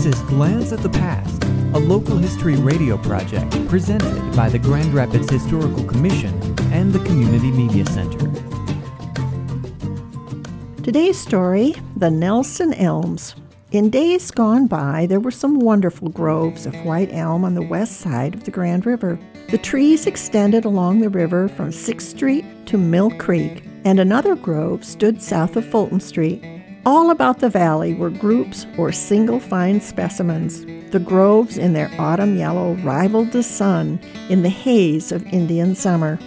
This is Glance at the Past, a local history radio project presented by the Grand Rapids Historical Commission and the Community Media Center. Today's story The Nelson Elms. In days gone by, there were some wonderful groves of white elm on the west side of the Grand River. The trees extended along the river from 6th Street to Mill Creek, and another grove stood south of Fulton Street. All about the valley were groups or single fine specimens. The groves in their autumn yellow rivaled the sun in the haze of Indian summer.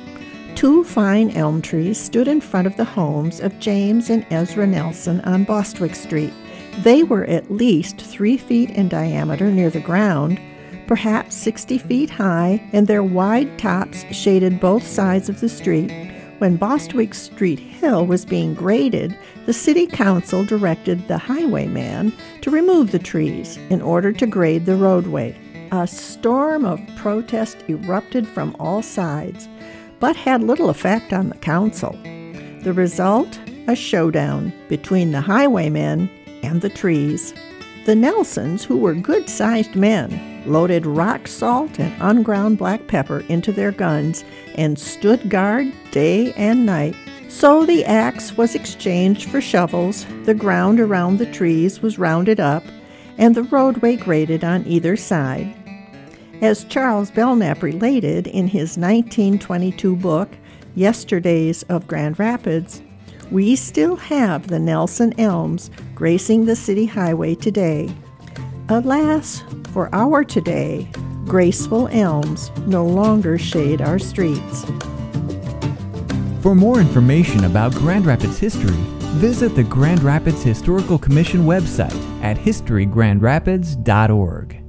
Two fine elm trees stood in front of the homes of James and Ezra Nelson on Bostwick Street. They were at least three feet in diameter near the ground, perhaps 60 feet high, and their wide tops shaded both sides of the street. When Bostwick Street Hill was being graded, the City Council directed the highwayman to remove the trees in order to grade the roadway. A storm of protest erupted from all sides, but had little effect on the council. The result? A showdown between the highwaymen and the trees. The Nelsons, who were good sized men, loaded rock salt and unground black pepper into their guns and stood guard day and night. So the axe was exchanged for shovels, the ground around the trees was rounded up, and the roadway graded on either side. As Charles Belknap related in his 1922 book, Yesterdays of Grand Rapids, we still have the Nelson elms gracing the city highway today. Alas, for our today, graceful elms no longer shade our streets. For more information about Grand Rapids history, visit the Grand Rapids Historical Commission website at historygrandrapids.org.